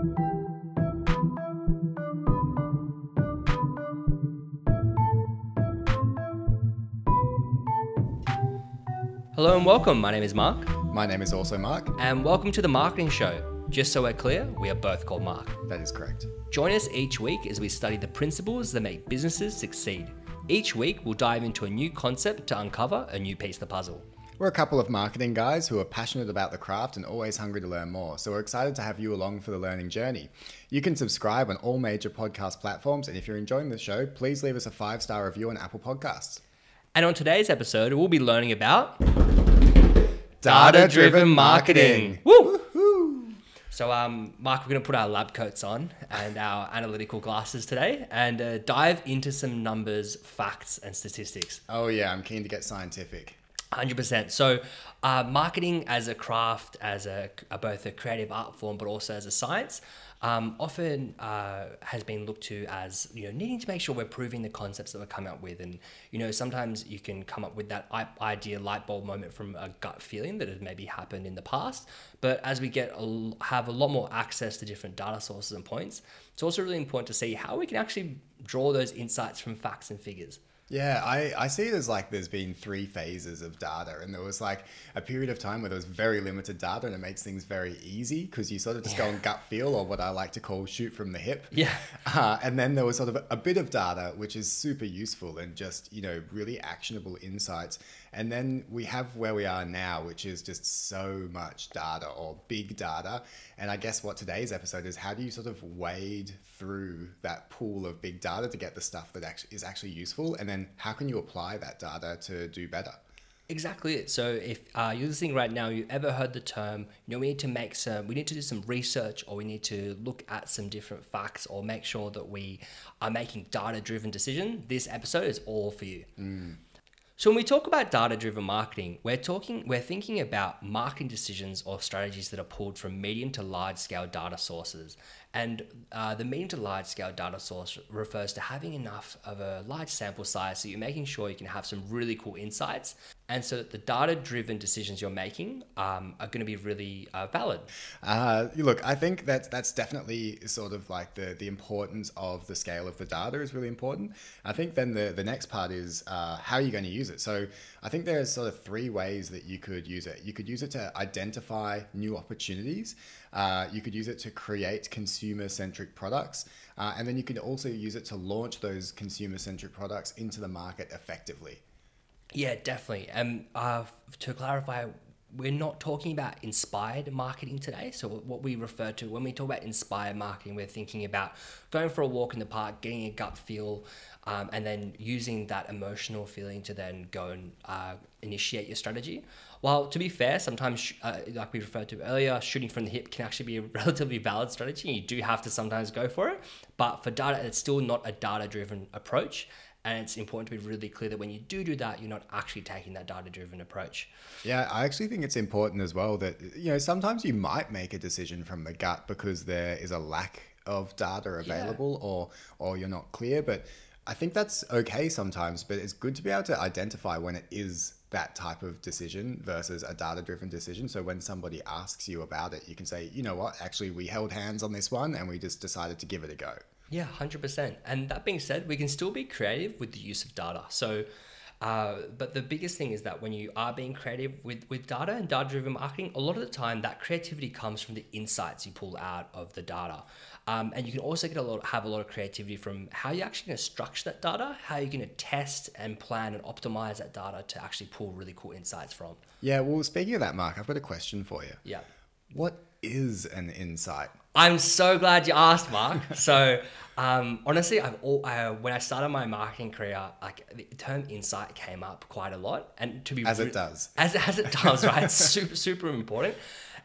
Hello and welcome. My name is Mark, My name is also Mark. and welcome to the Marketing Show. Just so we're clear, we are both called Mark. That is correct. Join us each week as we study the principles that make businesses succeed. Each week, we'll dive into a new concept to uncover a new piece of the puzzle. We're a couple of marketing guys who are passionate about the craft and always hungry to learn more, so we're excited to have you along for the learning journey. You can subscribe on all major podcast platforms, and if you're enjoying the show, please leave us a five star review on Apple Podcasts. And on today's episode, we'll be learning about Data-driven marketing. Woo! So, um, Mark, we're going to put our lab coats on and our analytical glasses today and uh, dive into some numbers, facts, and statistics. Oh, yeah, I'm keen to get scientific. Hundred percent. So, uh, marketing as a craft, as a, a both a creative art form, but also as a science, um, often uh, has been looked to as you know needing to make sure we're proving the concepts that we're coming up with, and you know sometimes you can come up with that idea light bulb moment from a gut feeling that has maybe happened in the past. But as we get a have a lot more access to different data sources and points, it's also really important to see how we can actually draw those insights from facts and figures. Yeah, I, I see it as like there's been three phases of data, and there was like a period of time where there was very limited data, and it makes things very easy because you sort of just go on gut feel or what I like to call shoot from the hip. Yeah. Uh, and then there was sort of a bit of data, which is super useful and just, you know, really actionable insights. And then we have where we are now, which is just so much data or big data. And I guess what today's episode is how do you sort of wade through that pool of big data to get the stuff that actually is actually useful? And then how can you apply that data to do better? Exactly it. So if uh, you're listening right now, you ever heard the term, you know, we need to make some, we need to do some research or we need to look at some different facts or make sure that we are making data driven decision, this episode is all for you. So when we talk about data-driven marketing, we're talking we're thinking about marketing decisions or strategies that are pulled from medium to large-scale data sources. And uh, the medium to large-scale data source refers to having enough of a large sample size so you're making sure you can have some really cool insights, and so that the data-driven decisions you're making um, are going to be really uh, valid. Uh, look, I think that that's definitely sort of like the the importance of the scale of the data is really important. I think then the the next part is uh, how are you going to use it. So I think there's sort of three ways that you could use it. You could use it to identify new opportunities. Uh, you could use it to create consumer centric products, uh, and then you could also use it to launch those consumer centric products into the market effectively. Yeah, definitely. And uh, to clarify, we're not talking about inspired marketing today. So, what we refer to when we talk about inspired marketing, we're thinking about going for a walk in the park, getting a gut feel, um, and then using that emotional feeling to then go and uh, initiate your strategy. While to be fair, sometimes, uh, like we referred to earlier, shooting from the hip can actually be a relatively valid strategy. You do have to sometimes go for it, but for data, it's still not a data driven approach. And it's important to be really clear that when you do do that, you're not actually taking that data driven approach. Yeah, I actually think it's important as well that, you know, sometimes you might make a decision from the gut because there is a lack of data available or, or you're not clear. But I think that's okay sometimes, but it's good to be able to identify when it is that type of decision versus a data driven decision. So when somebody asks you about it, you can say, you know what, actually, we held hands on this one and we just decided to give it a go. Yeah, 100%. And that being said, we can still be creative with the use of data. So, uh, but the biggest thing is that when you are being creative with, with data and data driven marketing, a lot of the time that creativity comes from the insights you pull out of the data. Um, and you can also get a lot, have a lot of creativity from how you're actually going to structure that data, how you're going to test and plan and optimize that data to actually pull really cool insights from. Yeah, well, speaking of that, Mark, I've got a question for you. Yeah. What is an insight? I'm so glad you asked, Mark. so, um, honestly, I've all, uh, when I started my marketing career, like the term insight came up quite a lot, and to be As it does. as as it does, right? Super super important.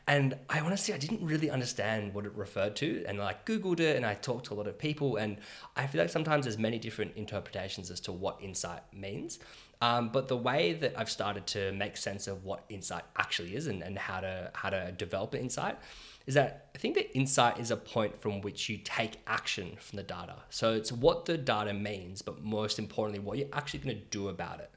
And I honestly, I didn't really understand what it referred to, and like Googled it, and I talked to a lot of people, and I feel like sometimes there's many different interpretations as to what insight means. Um, but the way that I've started to make sense of what insight actually is and, and how to how to develop an insight is that I think that insight is a point from which you take action from the data. So it's what the data means, but most importantly, what you're actually going to do about it.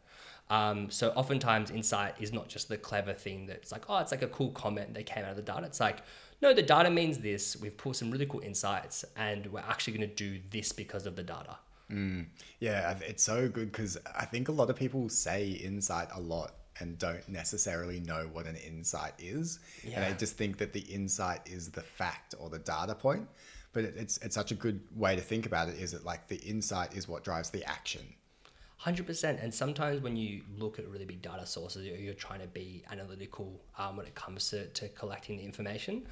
Um, so oftentimes insight is not just the clever thing that's like, oh, it's like a cool comment that came out of the data. It's like, no, the data means this. We've pulled some really cool insights, and we're actually going to do this because of the data. Yeah, it's so good because I think a lot of people say insight a lot and don't necessarily know what an insight is. And Yeah. they just think that the insight is the fact or the data point. But it's, it's such a good way to think about it is that like the insight is what drives the action. Hundred percent. And sometimes when you look at really big data sources, you're, you're trying to be analytical um, when it comes to, to collecting the information.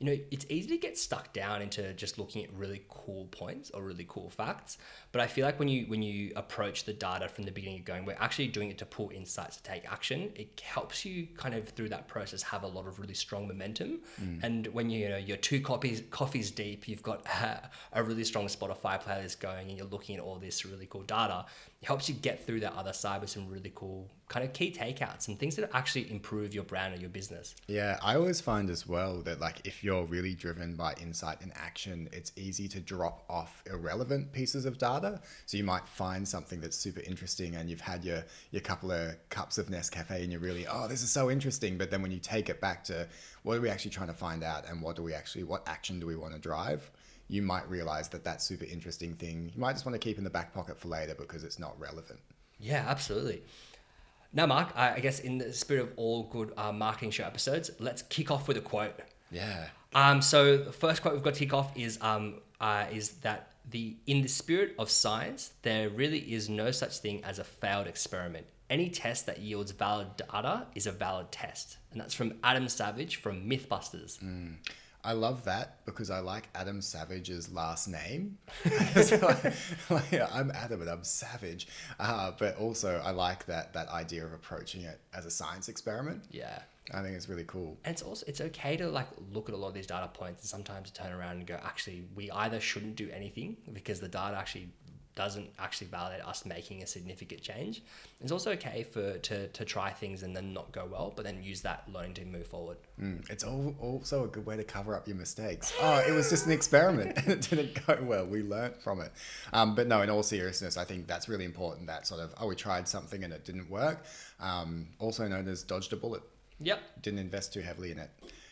You know, it's easy to get stuck down into just looking at really cool points or really cool facts. But I feel like when you when you approach the data from the beginning, of going, we're actually doing it to pull insights to take action. It helps you kind of through that process have a lot of really strong momentum. And when you, you know you're two copies coffees deep, you've got a, a really strong Spotify playlist going, and you're looking at all this really cool data. Helps you get through that other side with some really cool kind of key takeouts and things that actually improve your brand or your business. Yeah, I always find as well that like if you're really driven by insight and action, it's easy to drop off irrelevant pieces of data. So you might find something that's super interesting and you've had your your couple of cups of Nescafe and you're really, oh, this is so interesting. But then when you take it back to what are we actually trying to find out and what do we actually what action do we want to drive? You might realize that that super interesting thing you might just want to keep in the back pocket for later because it's not relevant. Yeah, absolutely. Now, Mark, I I guess in the spirit of all good uh, marketing show episodes, let's kick off with a quote. Yeah. Um, so the first quote we've got to kick off is um, uh, is that the in the spirit of science, there really is no such thing as a failed experiment. Any test that yields valid data is a valid test, and that's from Adam Savage from MythBusters. I love that because I like Adam Savage's last name. Like, like, I'm Adam and I'm Savage, uh, but also I like that that idea of approaching it as a science experiment. Yeah. I think it's really cool. And it's also it's okay to like look at a lot of these data points and sometimes turn around and go, actually, we either shouldn't do anything because the data actually doesn't actually validate us making a significant change. It's also okay for to, to try things and then not go well, but then use that learning to move forward. Mm, It's al- also a good way to cover up your mistakes. Oh, it was just an experiment and it didn't go well. We learnt from it. Um, but no, in all seriousness, I think that's really important that sort of, oh, we tried something and it didn't work. Um, also known as dodged a bullet. Yep. didn't invest too heavily in it.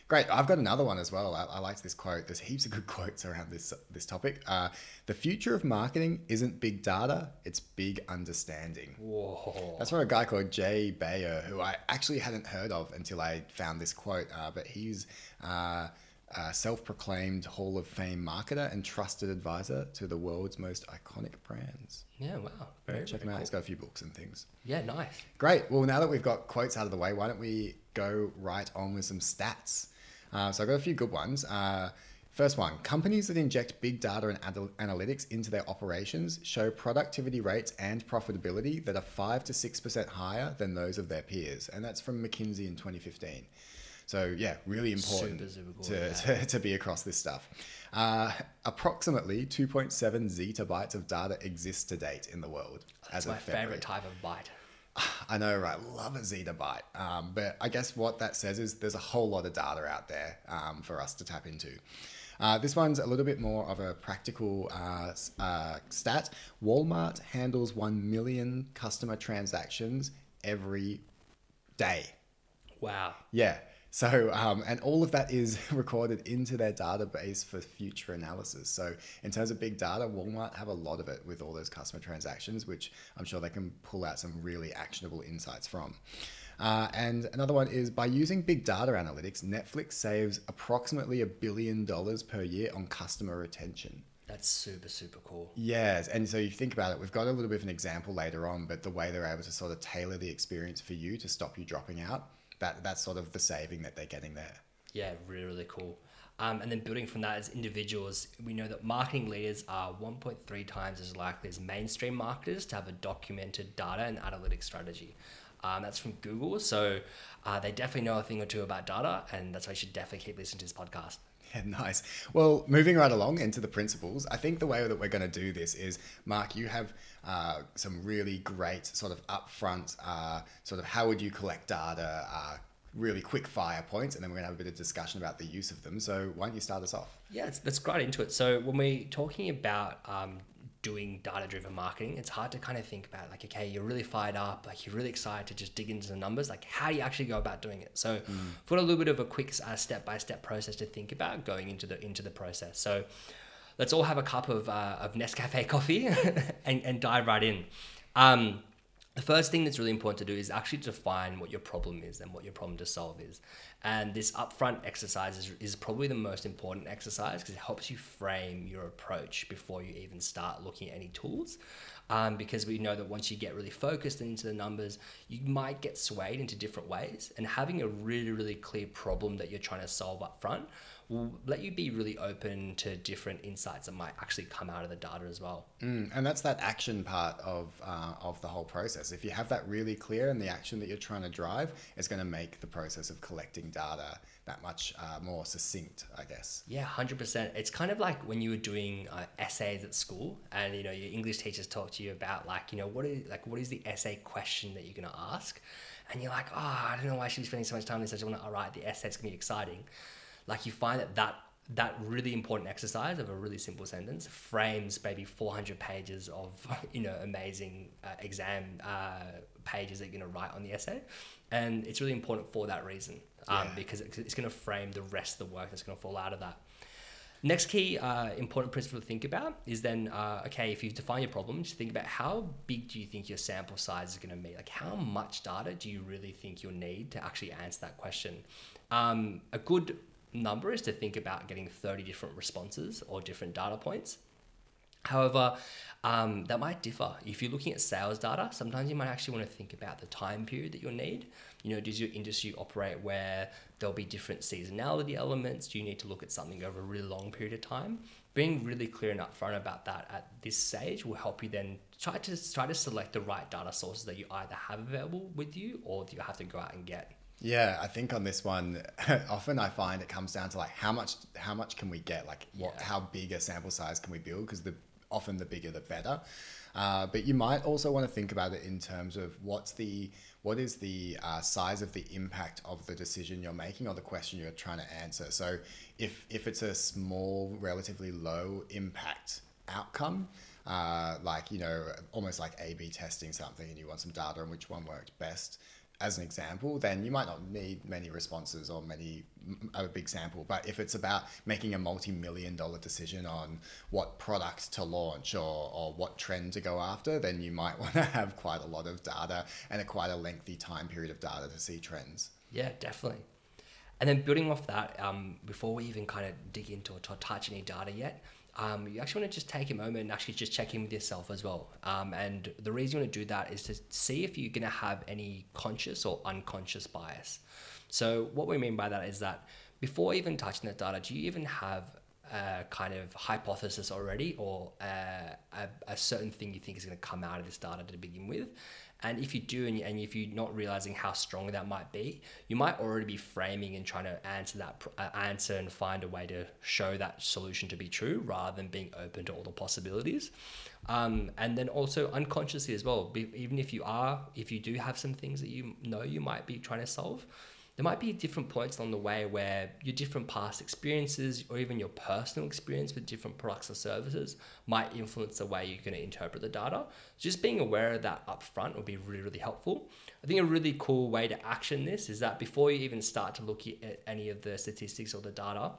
Great. I've got another one as well. I, I liked this quote. There's heaps of good quotes around this this topic. Uh, the future of marketing isn't big data; it's big understanding. Whoa. That's from a guy called Jay Baer, who I actually hadn't heard of until I found this quote. Uh, but he's uh, a self-proclaimed Hall of Fame marketer and trusted advisor to the world's most iconic brands. Yeah, wow. Very, Check very him out. cool. He's got a few books and things. Yeah, nice. Great. Well, now that we've got quotes out of the way, why don't we go right on with some stats? Uh, so I've got a few good ones. Uh, first one companies that inject big data and analytics into their operations show productivity rates and profitability that are 5 to 6% higher than those of their peers. And that's from McKinsey in 2015. So, yeah, really important Super, super cool, to, yeah. to, to be across this stuff. Uh, approximately 2.7 zettabytes of data exists to date in the world. That's as my favorite type of bite. I know, right? Love a zettabyte. Um, but I guess what that says is there's a whole lot of data out there um, for us to tap into. Uh, this one's a little bit more of a practical uh, uh, stat. Walmart handles 1 million customer transactions every day. Wow. Yeah. So, um, and all of that is recorded into their database for future analysis. So, in terms of big data, Walmart have a lot of it with all those customer transactions, which I'm sure they can pull out some really actionable insights from. Uh, and another one is by using big data analytics, Netflix saves approximately a billion dollars per year on customer retention. That's super, super cool. Yes, and so you think about it, we've got a little bit of an example later on, but the way they're able to sort of tailor the experience for you to stop you dropping out, that that's sort of the saving that they're getting there. Yeah, really, really cool. Um, and then building from that as individuals, we know that marketing leaders are 1.3 times as likely as mainstream marketers to have a documented data and analytics strategy. Um, that's from Google. So uh, they definitely know a thing or two about data, and that's why you should definitely keep listening to this podcast. Yeah, nice. Well, moving right along into the principles, I think the way that we're going to do this is, Mark, you have uh, some really great sort of upfront, uh, sort of how would you collect data, uh, really quick fire points, and then we're going to have a bit of discussion about the use of them. So why don't you start us off? Yeah, let's, let's get right into it. So when we're talking about um, doing data driven marketing, it's hard to kind of think about like, okay, you're really fired up, like you're really excited to just dig into the numbers. Like, how do you actually go about doing it? So, mm. Got a little bit of a quick step by step process to think about going into the into the process. So, let's all have a cup of uh, of Nescafe coffee and, and dive right in. Um, the first thing that's really important to do is actually define what your problem is and what your problem to solve is. And this upfront exercise is, is probably the most important exercise because it helps you frame your approach before you even start looking at any tools. Um, because we know that once you get really focused into the numbers, you might get swayed into different ways. And having a really, really clear problem that you're trying to solve up front will let you be really open to different insights that might actually come out of the data as well. Mm, and that's that action part of uh, of the whole process. If you have that really clear and the action that you're trying to drive, it's going to make the process of collecting data that much uh, more succinct, I guess. Yeah, hundred percent. It's kind of like when you were doing uh, essays at school, and you know your English teachers talk to you about like you know what is like what is the essay question that you're going to ask, and you're like, oh, I don't know why I should be spending so much time on this. I just want to write the essay. It's going to be exciting like you find that that that really important exercise of a really simple sentence frames maybe 400 pages of you know amazing uh, exam uh, pages that you're going to write on the essay. And it's really important for that reason um, yeah. because it's, going to frame the rest of the work that's going to fall out of that. Next key uh, important principle to think about is then uh, okay if you define your problem just think about how big do you think your sample size is going to be? Like how much data do you really think you'll need to actually answer that question? Um, a good number is to think about getting 30 different responses or different data points. However, um, that might differ. If you're looking at sales data, sometimes you might actually want to think about the time period that you'll need. You know, does your industry operate where there'll be different seasonality elements? Do you need to look at something over a really long period of time? Being really clear and upfront about that at this stage will help you then try to try to select the right data sources that you either have available with you or you have to go out and get. Yeah, I think on this one, often I find it comes down to like how much how much can we get, like what yeah. how big a sample size can we build? Because the often the bigger the better. Uh, but you might also want to think about it in terms of what's the what is the uh, size of the impact of the decision you're making or the question you're trying to answer. So if if it's a small, relatively low impact outcome. Uh, like you know, almost like A/B testing something, and you want some data on which one worked best as an example, then you might not need many responses or many a big sample. But if it's about making a multi-million dollar decision on what product to launch or, or what trend to go after, then you might want to have quite a lot of data and a quite a lengthy time period of data to see trends. Yeah, definitely. And then building off that, um, before we even kind of dig into or touch any data yet, um, you actually want to just take a moment and actually just check in with yourself as well. Um, and the reason you want to do that is to see if you're going to have any conscious or unconscious bias. So, what we mean by that is that before even touching that data, do you even have a kind of hypothesis already or a, a, a certain thing you think is going to come out of this data to begin with? And if you do, and, and if you're not realizing how strong that might be, you might already be framing and trying to answer that uh, answer and find a way to show that solution to be true, rather than being open to all the possibilities. Um, and then also unconsciously as well, even if you are, if you do have some things that you know you might be trying to solve, there might be different points along the way where your different past experiences or even your personal experience with different products or services might influence the way you're going to interpret the data. Just being aware of that upfront would be really, really helpful. I think a really cool way to action this is that before you even start to look at any of the statistics or the data,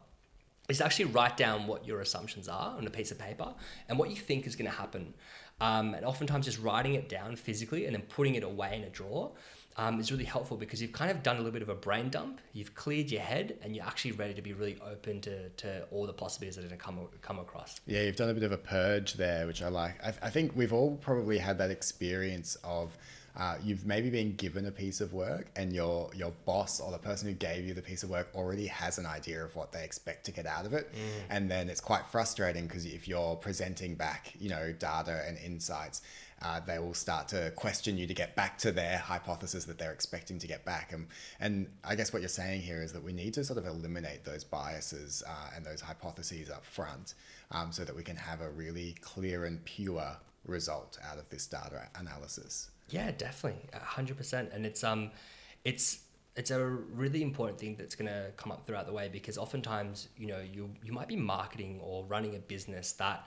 is actually write down what your assumptions are on a piece of paper and what you think is going to happen. Um, and oftentimes just writing it down physically and then putting it away in a drawer um, is really helpful because you've kind of done a little bit of a brain dump. You've cleared your head, and you're actually ready to be really open to, to all the possibilities that are going to come come across. Yeah, you've done a bit of a purge there, which I like. I, I think we've all probably had that experience of. Uh, you've maybe been given a piece of work and your your boss or the person who gave you the piece of work already has an idea of what they expect to get out of it mm. and then it's quite frustrating because if you're presenting back you know data and insights uh, they will start to question you to get back to their hypothesis that they're expecting to get back. And, and I guess what you're saying here is that we need to sort of eliminate those biases uh, and those hypotheses up front um, so that we can have a really clear and pure result out of this data analysis. Yeah, definitely, hundred percent. And it's um, it's it's a really important thing that's going to come up throughout the way because oftentimes you know you you might be marketing or running a business that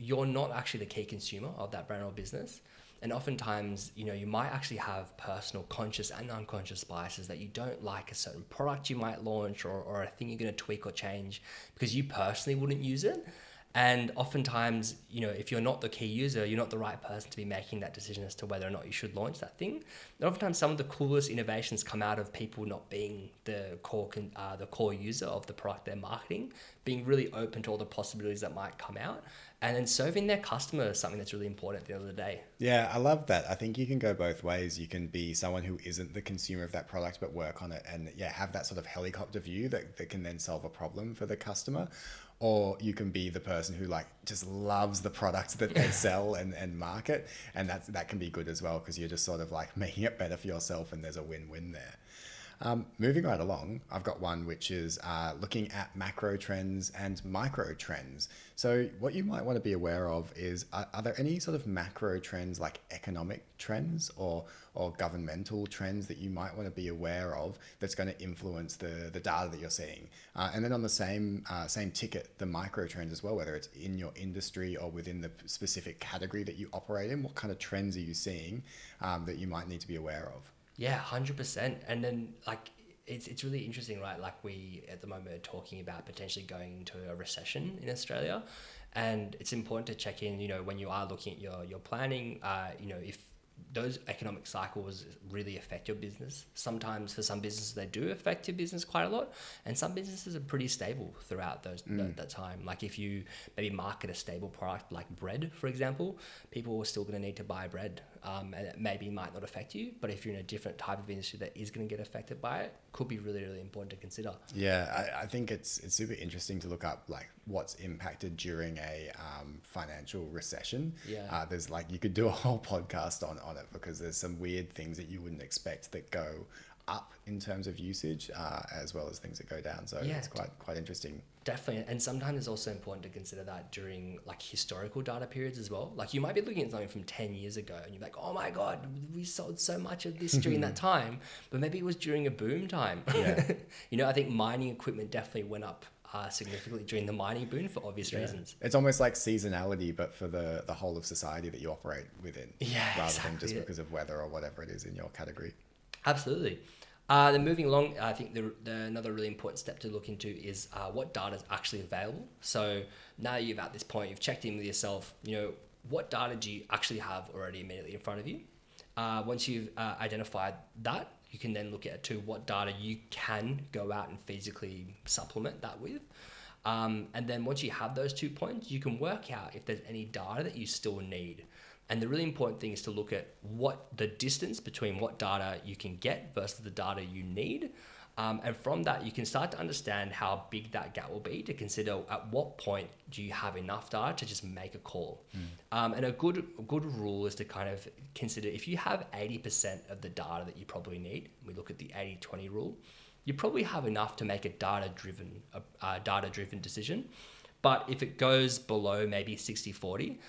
you're not actually the key consumer of that brand or business. And oftentimes, you know, you might actually have personal, conscious, and unconscious biases that you don't like a certain product you might launch or, or a thing you're going to tweak or change because you personally wouldn't use it. And oftentimes, you know, if you're not the key user, you're not the right person to be making that decision as to whether or not you should launch that thing. And oftentimes, some of the coolest innovations come out of people not being the core, con- uh, the core user of the product they're marketing, being really open to all the possibilities that might come out, and then serving their customer is something that's really important at the end of the day. Yeah, I love that. I think you can go both ways. You can be someone who isn't the consumer of that product but work on it and yeah, have that sort of helicopter view that, that can then solve a problem for the customer or you can be the person who like just loves the product that they sell and, and market and that's that can be good as well because you're just sort of like making it better for yourself and there's a win-win there um, moving right along, I've got one which is uh, looking at macro trends and micro trends. So, what you might want to be aware of is are, are, there any sort of macro trends like economic trends or, or governmental trends that you might want to be aware of that's going to influence the, the data that you're seeing? Uh, and then on the same, uh, same ticket, the micro trends as well, whether it's in your industry or within the specific category that you operate in, what kind of trends are you seeing um, that you might need to be aware of? Yeah, hundred percent. And then like it's it's really interesting, right? Like we at the moment are talking about potentially going into a recession in Australia, and it's important to check in. You know, when you are looking at your your planning, uh, you know, if those economic cycles really affect your business. Sometimes for some businesses they do affect your business quite a lot, and some businesses are pretty stable throughout those mm. that, that, time. Like if you maybe market a stable product like bread, for example, people are still going to need to buy bread, um, and it maybe might not affect you. But if you're in a different type of industry that is going to get affected by it, could be really really important to consider. Yeah, I, I think it's it's super interesting to look up like what's impacted during a um, financial recession. Yeah, uh, there's like you could do a whole podcast on on it because there's some weird things that you wouldn't expect that go up in terms of usage uh, as well as things that go down. So yeah, it's quite quite interesting. Definitely, and sometimes it's also important to consider that during like historical data periods as well. Like you might be looking at something from ten years ago, and you're like, "Oh my god, we sold so much of this during that time," but maybe it was during a boom time. Yeah. you know, I think mining equipment definitely went up uh, significantly during the mining boom for obvious yeah. reasons. It's almost like seasonality, but for the, the whole of society that you operate within, yeah, rather exactly than just because of weather or whatever it is in your category. Absolutely. Uh, then moving along, I think the, the, another really important step to look into is uh, what data is actually available. So now you've at this point, you've checked in with yourself. You know, what data do you actually have already immediately in front of you? Uh, once you've uh, identified that, you can then look at to what data you can go out and physically supplement that with. Um, and then once you have those two points, you can work out if there's any data that you still need. And the really important thing is to look at what the distance between what data you can get versus the data you need um, and from that, you can start to understand how big that gap will be to consider at what point do you have enough data to just make a call. Mm. Um, and a good, good rule is to kind of consider if you have 80% of the data that you probably need, we look at the 80 20 rule, you probably have enough to make a data driven, a, a data driven decision. But if it goes below maybe 60 40,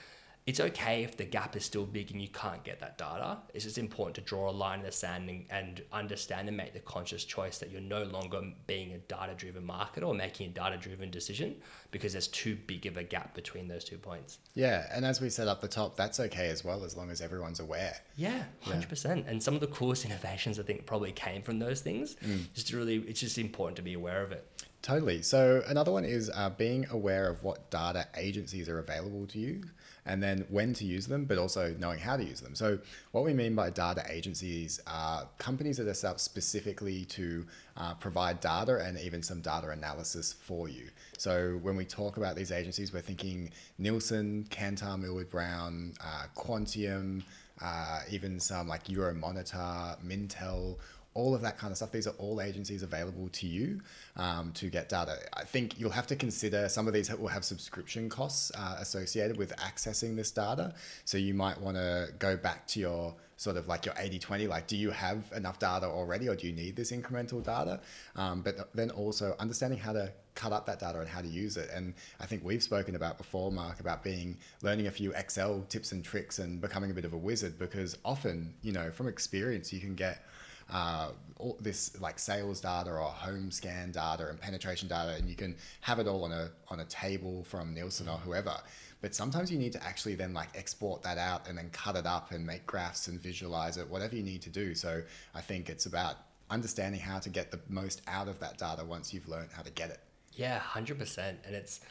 it's okay if the gap is still big and you can't get that data. It's just important to draw a line in the sand and, and understand and make the conscious choice that you're no longer being a data driven marketer or making a data driven decision because there's too big of a gap between those two points. Yeah. And as we said up the top, that's okay as well as long as everyone's aware. Yeah, 100%. Yeah. And some of the coolest innovations I think probably came from those things. Mm. Just really, it's just important to be aware of it. Totally. So another one is uh, being aware of what data agencies are available to you and then when to use them, but also knowing how to use them. So, what we mean by data agencies are companies that are set up specifically to uh, provide data and even some data analysis for you. So, when we talk about these agencies, we're thinking Nielsen, Kantar, Millward Brown, uh, Quantium, uh, even some like Euromonitor, Mintel, all of that kind of stuff. These are all agencies available to you um, to get data. I think you'll have to consider some of these will have subscription costs uh, associated with accessing this data. So you might want to go back to your sort of like your 80 20 like do you have enough data already or do you need this incremental data um, but then also understanding how to cut up that data and how to use it and i think we've spoken about before mark about being learning a few excel tips and tricks and becoming a bit of a wizard because often you know from experience you can get uh, all this like sales data or home scan data and penetration data, and you can have it all on a on a table from Nielsen or whoever. But sometimes you need to actually then like export that out and then cut it up and make graphs and visualize it, whatever you need to do. So I think it's about understanding how to get the most out of that data once you've learned how to get it. Yeah, hundred percent. And it's,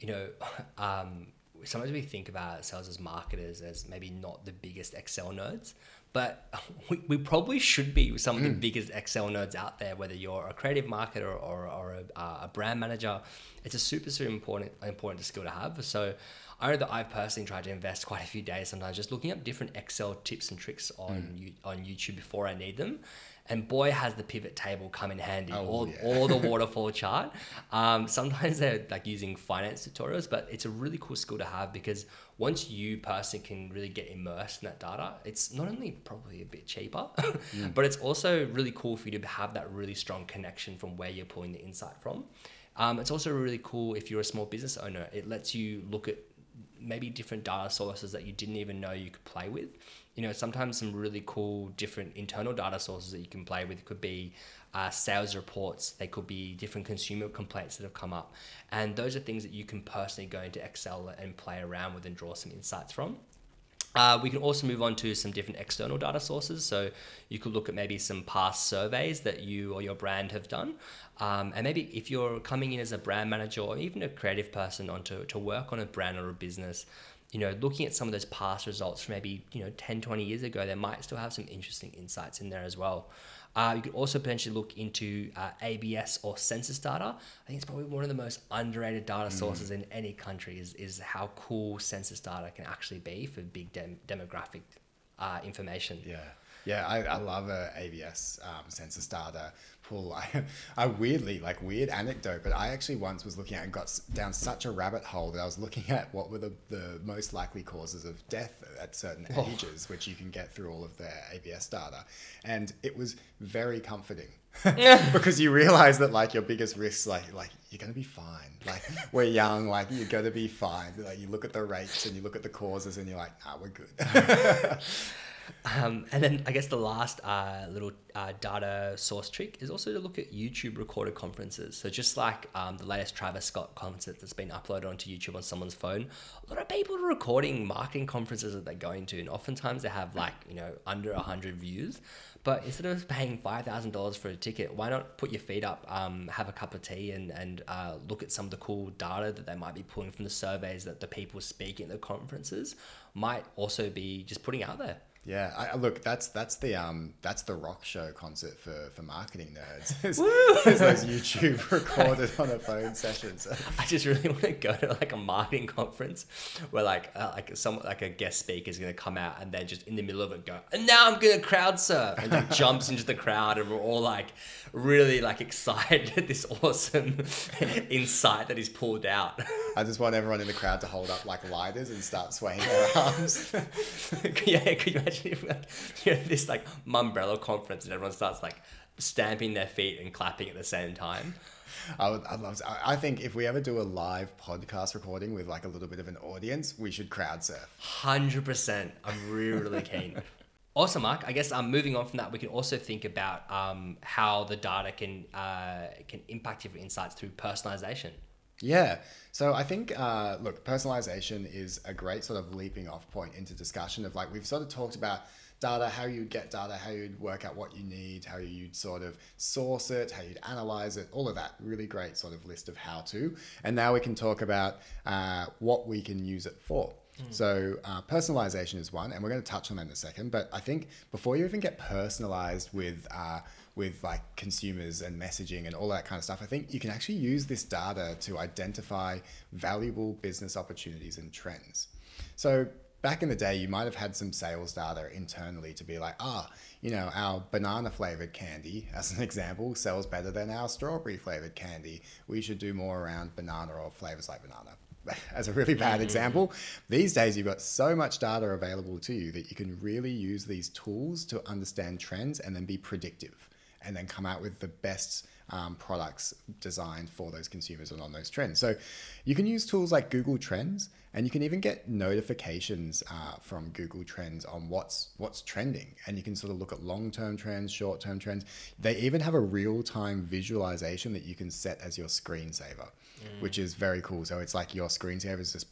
you know, um, sometimes we think about ourselves as marketers as maybe not the biggest Excel nerds, but we, we probably should be some of the biggest Excel nerds out there. Whether you're a creative marketer or, or a, uh, a brand manager, it's a super super important important skill to have. So. I know that I've personally tried to invest quite a few days sometimes just looking up different Excel tips and tricks on you, on YouTube before I need them, and boy has the pivot table come in handy. Oh, or, yeah. or the waterfall chart. Um, sometimes they're like using finance tutorials but it's a really cool skill to have because once you personally can really get immersed in that data it's not only probably a bit cheaper but it's also really cool for you to have that really strong connection from where you're pulling the insight from. Um, it's also really cool if you're a small business owner. It lets you look at maybe different data sources that you didn't even know you could play with. You know, sometimes some really cool different internal data sources that you can play with could be uh, sales reports, they could be different consumer complaints that have come up. And those are things that you can personally go into Excel and play around with and draw some insights from. Uh, we can also move on to some different external data sources. So you could look at maybe some past surveys that you or your brand have done. Um, and maybe if you're coming in as a brand manager or even a creative person on to, to work on a brand or a business, you know, looking at some of those past results from maybe, you know, 10, 20 years ago, they might still have some interesting insights in there as well. Uh, you could also potentially look into uh, ABS or census data. I think it's probably one of the most underrated data sources in any country is, is how cool census data can actually be for big dem- demographic uh, information. Yeah. Yeah, I, I love a ABS um, census data pull. I, I weirdly, like weird anecdote, but I actually once was looking at and got down such a rabbit hole that I was looking at what were the, the most likely causes of death at certain Oh. ages, which you can get through all of their ABS data. And it was very comforting because you realize that like your biggest risks, like, like you're going to be fine. Like we're young, like you're going to be fine. Like you look at the rates and you look at the causes and you're like, nah, we're good. Um, and then I guess the last uh, little uh, data source trick is also to look at YouTube recorded conferences. So just like um, the latest Travis Scott concert that's been uploaded onto YouTube on someone's phone, a lot of people are recording marketing conferences that they're going to, and oftentimes they have like you know under hundred views. But instead of paying five thousand dollars for a ticket, why not put your feet up, um, have a cup of tea, and and uh, look at some of the cool data that they might be pulling from the surveys that the people speaking at the conferences might also be just putting out there. Yeah, I, look, that's that's the um that's the rock show concert for for marketing nerds. Is, those YouTube recorded on a phone sessions. I just really want to go to like a marketing conference where like uh, like some like a guest speaker is going to come out and then just in the middle of it go and now I'm going to crowd surf and just jumps into the crowd and we're all like really like excited at this awesome insight that he's pulled out. I just want everyone in the crowd to hold up like lighters and start swaying their arms. yeah, could you imagine if like you're at this like umbrella conference and everyone starts like stamping their feet and clapping at the same time? I would, I'd love to, I think if we ever do a live podcast recording with like a little bit of an audience, we should crowd surf. Hundred percent. I'm really, really keen. Also, Mark, I guess um, moving on from that, we can also think about um, how the data can uh, can impact your insights through personalization. Yeah. So I think, uh, look, personalization is a great sort of leaping off point into discussion of like, we've sort of talked about data, how you'd get data, how you'd work out what you need, how you'd sort of source it, how you'd analyze it, all of that. Really great sort of list of how to. And now we can talk about uh, what we can use it for. So uh, personalization is one, and we're going to touch on that in a second. But I think before you even get personalized with uh, with like consumers and messaging and all that kind of stuff, I think you can actually use this data to identify valuable business opportunities and trends. So back in the day, you might have had some sales data internally to be like, ah, you know, our banana flavored candy, as an example, sells better than our strawberry flavored candy. We should do more around banana or flavors like banana. As a really bad example, these days you've got so much data available to you that you can really use these tools to understand trends and then be predictive and then come out with the best um, products designed for those consumers and on those trends. So you can use tools like Google Trends, and you can even get notifications uh, from Google Trends on what's what's trending, and you can sort of look at long-term trends, short-term trends. They even have a real-time visualization that you can set as your screensaver, which is very cool. So it's like your screensaver is just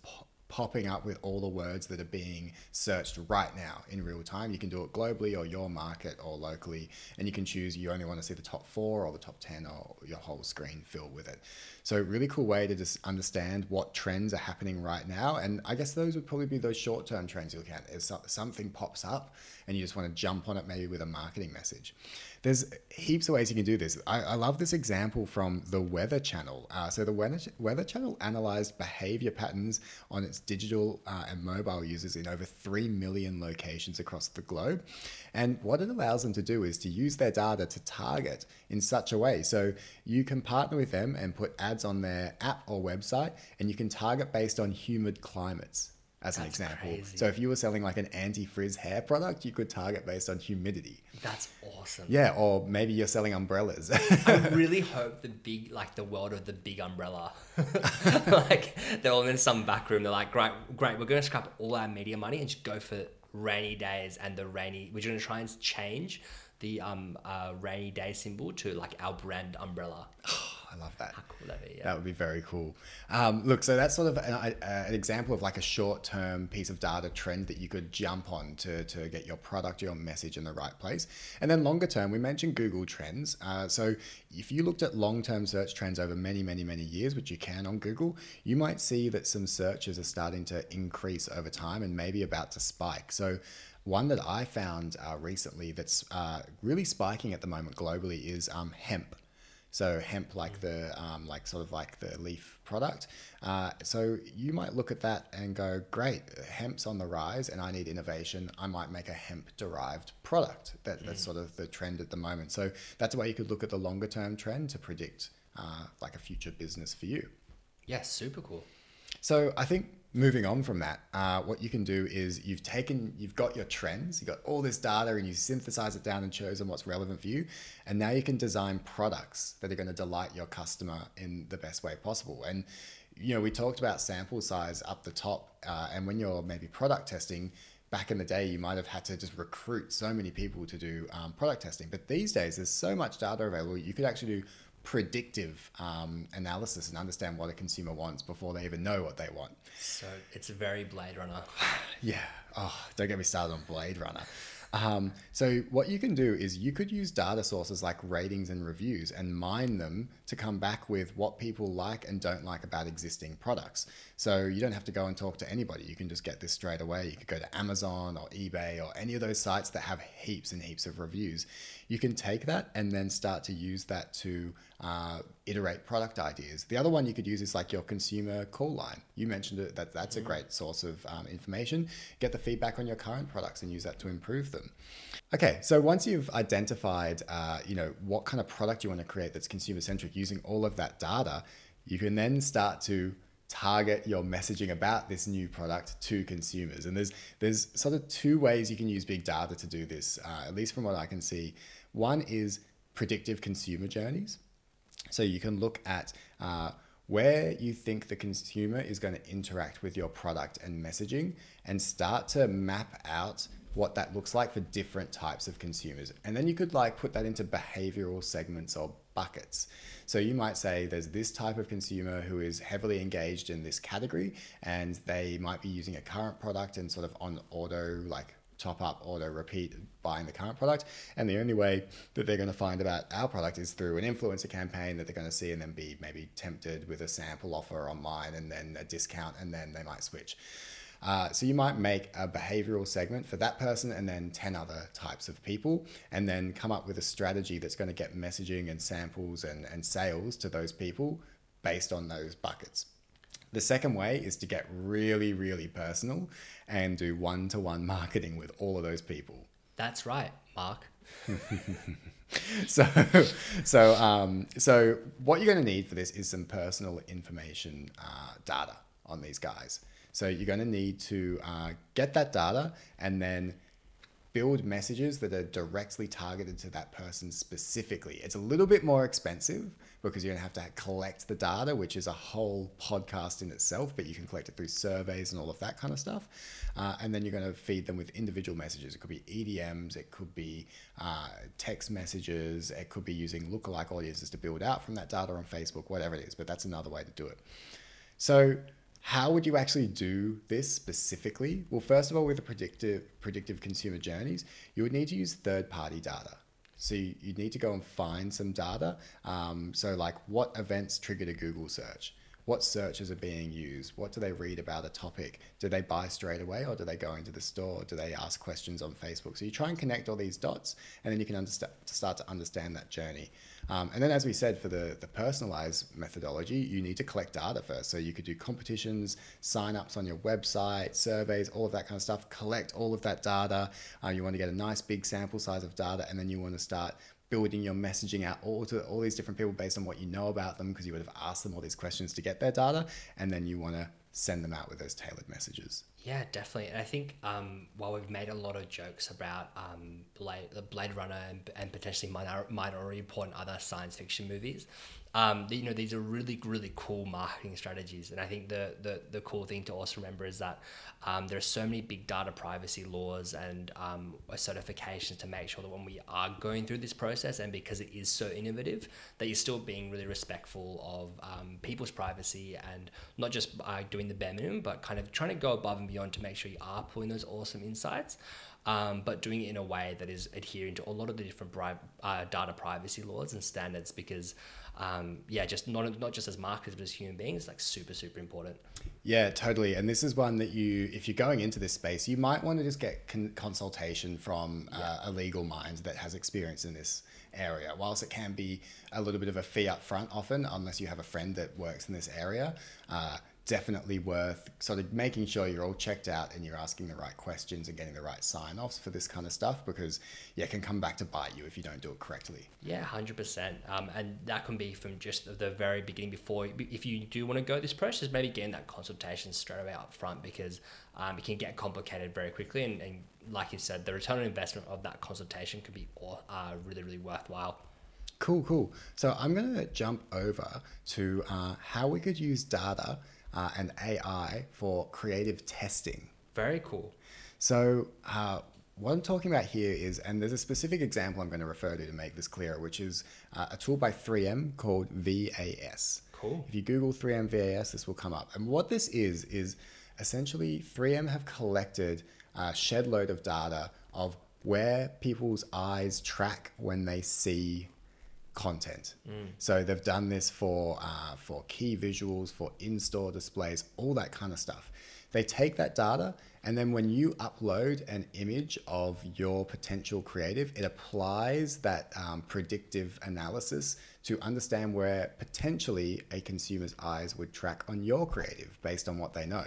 popping up with all the words that are being searched right now in real time. You can do it globally or your market or locally, and you can choose you only want to see the top four or the top 10 or your whole screen filled with it. So, really cool way to just understand what trends are happening right now. And I guess those would probably be those short term trends you look at. If something pops up and you just want to jump on it, maybe with a marketing message there's heaps of ways you can do this. I, I love this example from the Weather Channel. Uh, so the Weather, Weather Channel analyzed behavior patterns on its digital uh, and mobile users in over 3 million locations across the globe. And what it allows them to do is to use their data to target in such a way. So you can partner with them and put ads on their app or website, and you can target based on humid climates as an example. Crazy. So if you were selling like an anti-frizz hair product, you could target based on humidity. That's awesome. Yeah, or maybe you're selling umbrellas. I really hope the big, like the world of the big umbrella, like they're all in some back room. They're like, great, great, we're going to scrap all our media money and just go for rainy days and the rainy. We're going to try and change the um uh, rainy day symbol to like our brand umbrella. I love that. How cool that be? Yeah. That would be very cool. Um, look, so that's sort of an, an, example of like a short-term piece of data trend that you could jump on to, to get your product, your message in the right place. And then longer term, we mentioned Google Trends. Uh, so if you looked at long-term search trends over many, many, many years, which you can on Google, you might see that some searches are starting to increase over time and maybe about to spike. So one that I found uh, recently that's uh, really spiking at the moment globally is um, hemp. So hemp, like the um, like sort of like the leaf product. Uh, so you might look at that and go, great, hemp's on the rise, and I need innovation. I might make a hemp derived product. That, mm. That's sort of the trend at the moment. So that's a way you could look at the longer term trend to predict uh, like a future business for you. Yeah, super cool. So I think moving on from that, uh, what you can do is you've taken, you've got your trends, you've got all this data, and you synthesize it down and chosen what's relevant for you. And now you can design products that are going to delight your customer in the best way possible. And you know, we talked about sample size up the top, uh, and when you're maybe product testing. Back in the day, you might have had to just recruit so many people to do um, product testing. But these days, there's so much data available. You could actually do predictive um, analysis and understand what a consumer wants before they even know what they want. So it's a very Blade Runner. yeah. Oh, don't get me started on Blade Runner. Um, so what you can do is you could use data sources like ratings and reviews and mine them to come back with what people like and don't like about existing products. So you don't have to go and talk to anybody. You can just get this straight away. You could go to Amazon or eBay or any of those sites that have heaps and heaps of reviews. You can take that and then start to use that to uh, iterate product ideas. The other one you could use is like your consumer call line. You mentioned it, that that's a mm-hmm. great source of um, information. Get the feedback on your current products and use that to improve them. Okay, so once you've identified, uh, you know, what kind of product you want to create that's consumer centric using all of that data, you can then start to target your messaging about this new product to consumers. And there's there's sort of two ways you can use big data to do this, uh, at least from what I can see. One is predictive consumer journeys. So you can look at uh, where you think the consumer is going to interact with your product and messaging and start to map out what that looks like for different types of consumers. And then you could like put that into behavioral segments or buckets. So you might say there's this type of consumer who is heavily engaged in this category and they might be using a current product and sort of on auto like top up, auto repeat buying the current product. And the only way that they're going to find about our product is through an influencer campaign that they're going to see and then be maybe tempted with a sample offer online and then a discount and then they might switch. Uh, so you might make a behavioral segment for that person and then 10 other types of people, and then come up with a strategy that's going to get messaging and samples and, and sales to those people based on those buckets. The second way is to get really, really personal and do one to one marketing with all of those people. That's right, Mark. so, so, um, so what you're going to need for this is some personal information uh, data on these guys. So you're going to need to uh, get that data and then build messages that are directly targeted to that person specifically. It's a little bit more expensive because you're going to have to collect the data, which is a whole podcast in itself, but you can collect it through surveys and all of that kind of stuff. Uh, and then you're going to feed them with individual messages. It could be EDMs, it could be uh, text messages, it could be using lookalike audiences to build out from that data on Facebook, whatever it is, but that's another way to do it. So, how would you actually do this specifically? Well, first of all, with the predictive predictive consumer journeys, you would need to use third party data. So you, you need to go and find some data. Um, so like what events triggered a Google search? What searches are being used? What do they read about a topic? Do they buy straight away or do they go into the store? Do they ask questions on facebook? So you try and connect all these dots and then you can start to understand that journey. Um, and then as we said for the, the personalized methodology you need to collect data first. So you could do competitions sign-ups on your website surveys all of that kind of stuff. Collect all of that data. Uh, you want to get a nice big sample size of data and then you want to start building your messaging out all to all these different people based on what you know about them because you would have asked them all these questions to get their data and then you want to send them out with those tailored messages. Yeah definitely and i think um, while we've made a lot of jokes about um, blade, blade runner and, and potentially minor, minority report and other science fiction movies um, you know these are really really cool marketing strategies. And i think the the, the cool thing to also remember is that um, there are so many big data privacy laws and um, certifications to make sure that when we are going through this process and because it is so innovative that you're still being really respectful of um, people's privacy and not just doing the bare minimum but kind of trying to go above and beyond to make sure you are pulling those awesome insights um, but doing it in a way that is adhering to a lot of the different pri- uh, data privacy laws and standards because um, yeah, just not not just as marketers but as human beings, like super super important. Yeah, totally. And this is one that you, if you're going into this space, you might want to just get con- consultation from uh, yeah. uh, a legal mind that has experience in this area. Whilst it can be a little bit of a fee up front, often, unless you have a friend that works in this area. Uh, definitely worth sort of making sure you're all checked out and you're asking the right questions and getting the right sign offs for this kind of stuff because yeah, it can come back to bite you if you don't do it correctly. Yeah, 100%. Um, and that can be from just the very beginning before, if you do want to go this process, maybe getting that consultation straight away up front because um, it can get complicated very quickly. And, and, like you said, the return on investment of that consultation could be uh, really, really worthwhile. Cool, cool. So I'm going to jump over to uh, how we could use data uh, and AI for creative testing. Very cool. So, uh, what I'm talking about here is, and there's a specific example I'm going to refer to to make this clearer, which is uh, a tool by 3M called VAS. Cool. If you Google 3M VAS, this will come up. And what this is, is essentially 3M have collected a shed load of data of where people's eyes track when they see content. Mm. So they've done this for uh, for key visuals, for in-store displays, all that kind of stuff. They take that data and then when you upload an image of your potential creative, it applies that um, predictive analysis to understand where potentially a consumer's eyes would track on your creative based on what they know.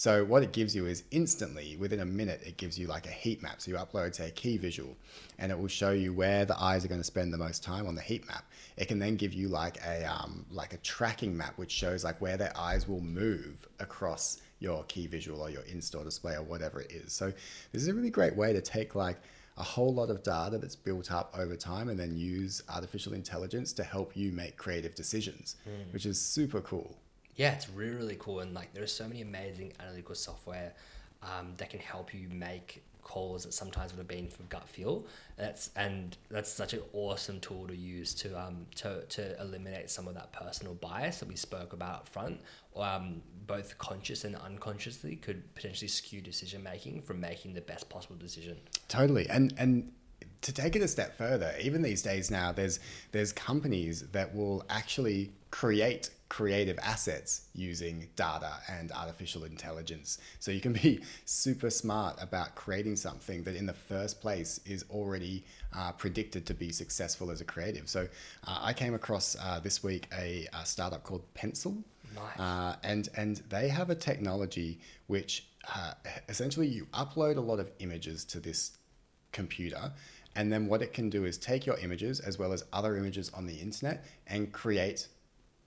So what it gives you is instantly, within a minute, it gives you like a heat map. So you upload, say, a key visual, and it will show you where the eyes are going to spend the most time on the heat map. It can then give you like a um, like a tracking map, which shows like where their eyes will move across your key visual or your in-store display or whatever it is. So this is a really great way to take like a whole lot of data that's built up over time and then use artificial intelligence to help you make creative decisions, mm. which is super cool yeah, it's really really cool, and like there are so many amazing analytical software um, that can help you make calls that sometimes would have been from gut feel. That's and that's such an awesome tool to use to um to, to eliminate some of that personal bias that we spoke about up front. Um, both conscious and unconsciously could potentially skew decision making from making the best possible decision. Totally, and and to take it a step further, even these days now, there's there's companies that will actually create creative assets using data and artificial intelligence. So you can be super smart about creating something that in the first place is already uh, predicted to be successful as a creative. So uh, I came across uh, this week a, a, startup called Pencil. Nice. Uh, and and they have a technology which uh, essentially you upload a lot of images to this computer and then what it can do is take your images as well as other images on the internet and create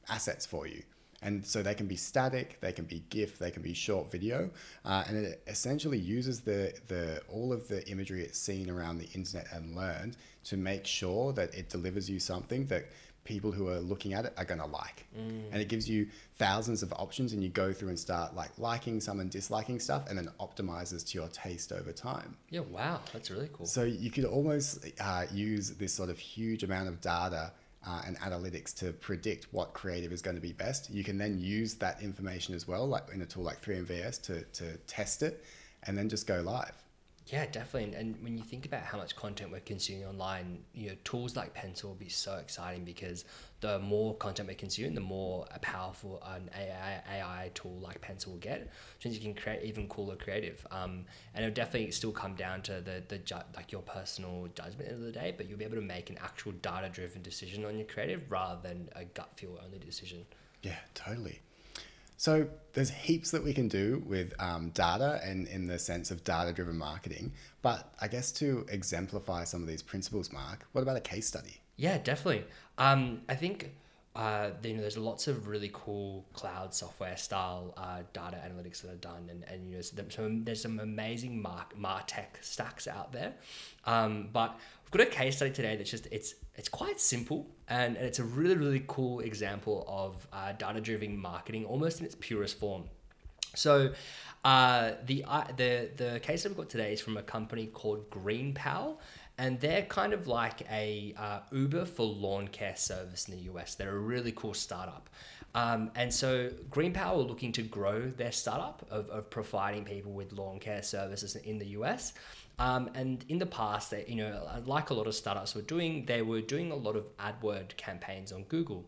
assets for you. And so they can be static, they can be GIF, they can be short video, uh, and it essentially uses the the all of the imagery it's seen around the internet and learned to make sure that it delivers you something that people who are looking at it are going to like. And it gives you thousands of options and you go through and start like liking some and disliking stuff and then optimizes to your taste over time. Yeah, wow, that's really cool. So you could almost uh, use this sort of huge amount of data uh, and analytics to predict what creative is going to be best. You can then use that information as well, like in a tool like 3MVS to, to test it and then just go live. Yeah, definitely. And, and when you think about how much content we're consuming online, you know, tools like Pencil will be so exciting because the more content we consume, the more a powerful an AI, AI tool like Pencil will get, means you can create even cooler creative. Um, and it'll definitely still come down to the the ju- like your personal judgment at the end of the day, but you'll be able to make an actual data driven decision on your creative rather than a gut feel only decision. Yeah, totally. So there's heaps that we can do with um, data and in the sense of data driven marketing. But I guess to exemplify some of these principles, Mark, what about a case study? Yeah, definitely. Um, I think uh, you know there's lots of really cool cloud software style uh, data analytics that are done, and, and you know so some, there's some amazing mark martech stacks out there. Um, but we've got a case study today that's just it's it's quite simple and, and it's a really really cool example of uh, data driven marketing almost in its purest form. So, uh, the uh, the the case that we've got today is from a company called GreenPal, and they're kind of like a uh, Uber for lawn care service in the US. They're a really cool startup. Um, and so GreenPal are looking to grow their startup of, of providing people with lawn care services in the US. Um, and in the past, they, you know, like a lot of startups were doing, they were doing a lot of AdWord campaigns on Google.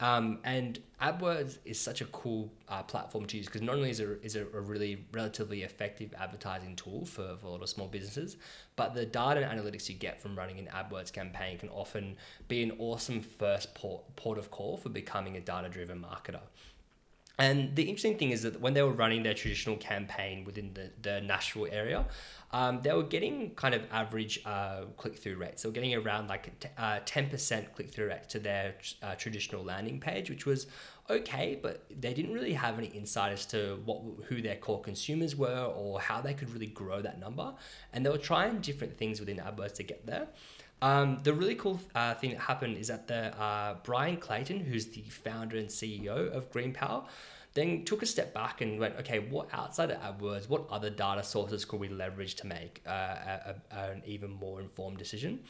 Um, and AdWords is such a cool uh, platform to use because not only is it, is it a really relatively effective advertising tool for, for a lot of small businesses, but the data and analytics you get from running an AdWords campaign can often be an awesome first port, port of call for becoming a data driven marketer. And the interesting thing is that when they were running their traditional campaign within the, the Nashville area, um, they were getting kind of average uh, click through rates. They were getting around like uh, 10% click through rate to their uh, traditional landing page, which was okay, but they didn't really have any insight as to what who their core consumers were or how they could really grow that number. And they were trying different things within AdWords to get there. Um, the really cool uh, thing that happened is that the uh, Brian Clayton, who's the founder and CEO of GreenPal, then took a step back and went, okay, what outside of AdWords, what other data sources could we leverage to make uh, a, a, an even more informed decision?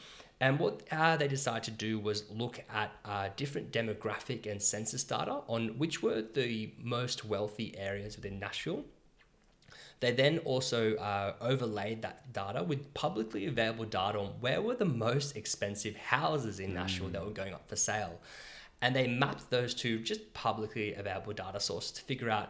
And what uh, they decided to do was look at uh, different demographic and census data on which were the most wealthy areas within Nashville. They then also uh, overlaid that data with publicly available data on where were the most expensive houses in Nashville that were going up for sale. And they mapped those to just publicly available data sources to figure out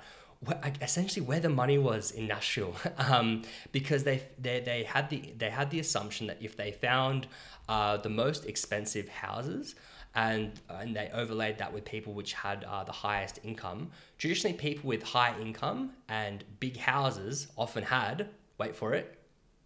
essentially where the money was in Nashville, um, because they, they they had the they had the assumption that if they found uh, the most expensive houses and and they overlaid that with people which had uh, the highest income, traditionally people with high income and big houses often had wait for it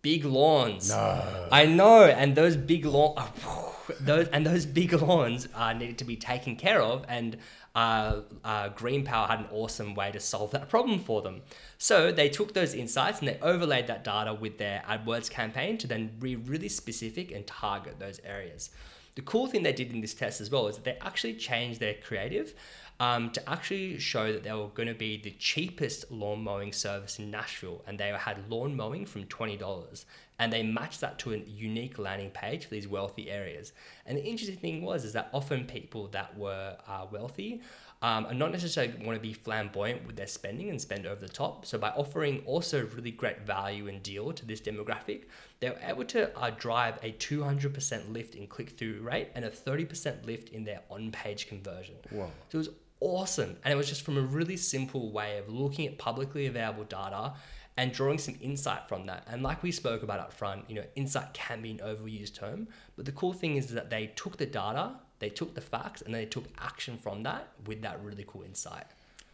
big lawns. No. I know, and those big lawn, those and those big lawns uh, needed to be taken care of, and uh, uh, GreenPal had an awesome way to solve that problem for them. So they took those insights and they overlaid that data with their AdWords campaign to then be really specific and target those areas. The cool thing they did in this test as well is that they actually changed their creative um, to actually show that they were going to be the cheapest lawn mowing service in Nashville, and they had lawn mowing from twenty dollars, and they matched that to a unique landing page for these wealthy areas. And the interesting thing was is that often people that were uh, wealthy um, and not necessarily want to be flamboyant with their spending and spend over the top. So by offering also really great value and deal to this demographic, they were able to uh, drive a 200% lift in click-through rate and a 30% lift in their on-page conversion. Wow. So it was awesome. And it was just from a really simple way of looking at publicly available data and drawing some insight from that. And like we spoke about up front, you know, insight can be an overused term, but the cool thing is that they took the data, they took the facts, and they took action from that with that really cool insight.